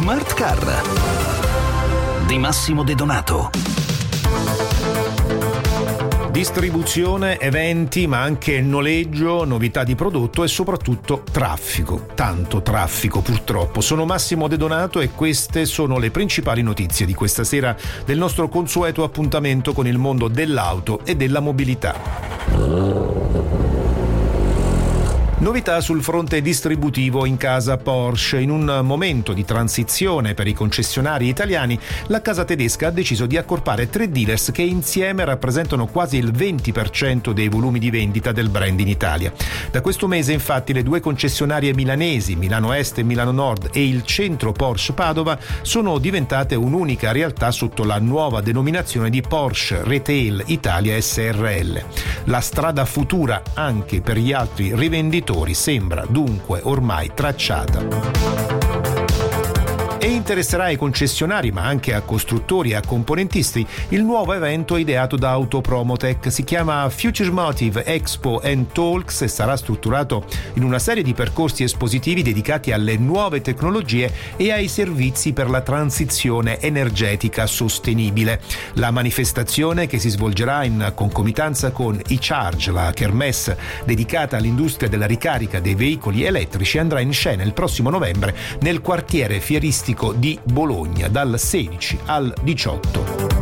Smart Car di Massimo De Donato. Distribuzione, eventi, ma anche noleggio, novità di prodotto e soprattutto traffico. Tanto traffico purtroppo. Sono Massimo De Donato e queste sono le principali notizie di questa sera del nostro consueto appuntamento con il mondo dell'auto e della mobilità. Novità sul fronte distributivo in casa Porsche. In un momento di transizione per i concessionari italiani, la casa tedesca ha deciso di accorpare tre dealers che insieme rappresentano quasi il 20% dei volumi di vendita del brand in Italia. Da questo mese infatti le due concessionarie milanesi, Milano Est e Milano Nord e il centro Porsche Padova, sono diventate un'unica realtà sotto la nuova denominazione di Porsche Retail Italia SRL. La strada futura anche per gli altri rivenditori produttori sembra dunque ormai tracciata interesserà ai concessionari ma anche a costruttori e a componentisti il nuovo evento ideato da Autopromotech. Si chiama Future Motive Expo and Talks e sarà strutturato in una serie di percorsi espositivi dedicati alle nuove tecnologie e ai servizi per la transizione energetica sostenibile. La manifestazione che si svolgerà in concomitanza con e-Charge, la kermesse dedicata all'industria della ricarica dei veicoli elettrici, andrà in scena il prossimo novembre nel quartiere fieristico di Bologna dal 16 al 18.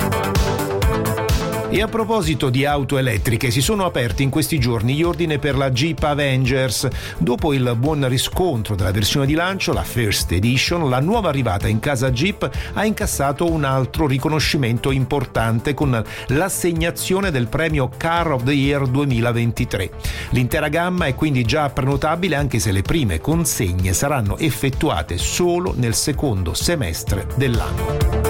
E a proposito di auto elettriche, si sono aperti in questi giorni gli ordini per la Jeep Avengers. Dopo il buon riscontro della versione di lancio, la First Edition, la nuova arrivata in casa Jeep ha incassato un altro riconoscimento importante con l'assegnazione del premio Car of the Year 2023. L'intera gamma è quindi già prenotabile anche se le prime consegne saranno effettuate solo nel secondo semestre dell'anno.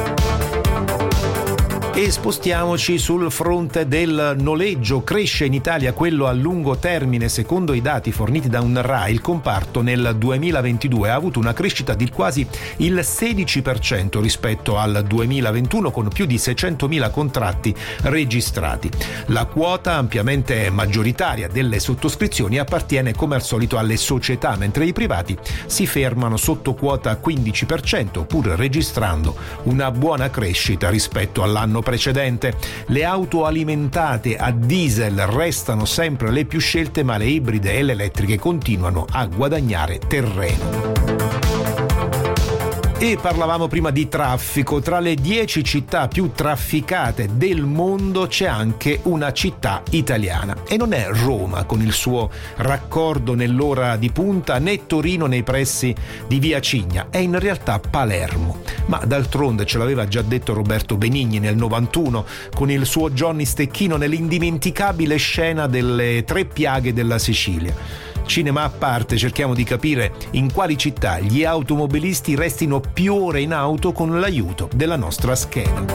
E spostiamoci sul fronte del noleggio. Cresce in Italia quello a lungo termine. Secondo i dati forniti da un RAI, il comparto nel 2022 ha avuto una crescita di quasi il 16% rispetto al 2021 con più di 600.000 contratti registrati. La quota ampiamente maggioritaria delle sottoscrizioni appartiene come al solito alle società, mentre i privati si fermano sotto quota 15% pur registrando una buona crescita rispetto all'anno precedente. Le auto alimentate a diesel restano sempre le più scelte, ma le ibride e le elettriche continuano a guadagnare terreno. E parlavamo prima di traffico. Tra le dieci città più trafficate del mondo c'è anche una città italiana. E non è Roma con il suo raccordo nell'ora di punta, né Torino nei pressi di Via Cigna. È in realtà Palermo. Ma d'altronde ce l'aveva già detto Roberto Benigni nel 91 con il suo Johnny Stecchino nell'indimenticabile scena delle tre piaghe della Sicilia. Cinema a parte, cerchiamo di capire in quali città gli automobilisti restino più ore in auto con l'aiuto della nostra scheda.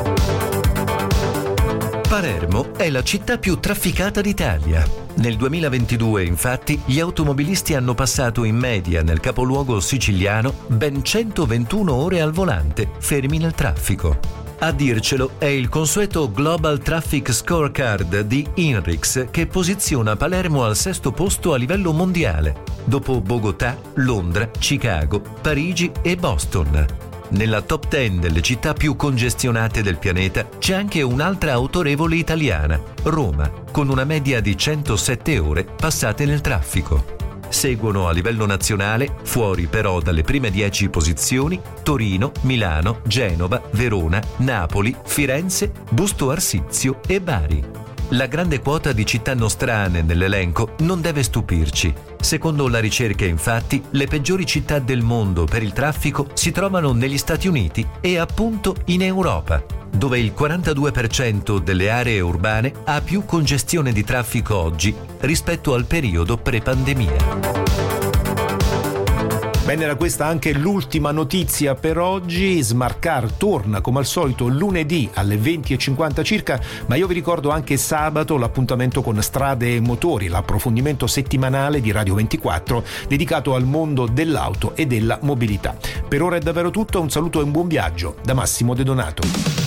Palermo è la città più trafficata d'Italia. Nel 2022, infatti, gli automobilisti hanno passato in media nel capoluogo siciliano ben 121 ore al volante, fermi nel traffico. A dircelo è il consueto Global Traffic Scorecard di INRIX che posiziona Palermo al sesto posto a livello mondiale, dopo Bogotà, Londra, Chicago, Parigi e Boston. Nella top 10 delle città più congestionate del pianeta c'è anche un'altra autorevole italiana, Roma, con una media di 107 ore passate nel traffico. Seguono a livello nazionale, fuori però dalle prime 10 posizioni, Torino, Milano, Genova, Verona, Napoli, Firenze, Busto Arsizio e Bari. La grande quota di città nostrane nell'elenco non deve stupirci. Secondo la ricerca, infatti, le peggiori città del mondo per il traffico si trovano negli Stati Uniti e appunto in Europa dove il 42% delle aree urbane ha più congestione di traffico oggi rispetto al periodo pre-pandemia. Bene, era questa anche l'ultima notizia per oggi. Smarcar torna come al solito lunedì alle 20.50 circa, ma io vi ricordo anche sabato l'appuntamento con Strade e Motori, l'approfondimento settimanale di Radio 24 dedicato al mondo dell'auto e della mobilità. Per ora è davvero tutto, un saluto e un buon viaggio da Massimo De Donato.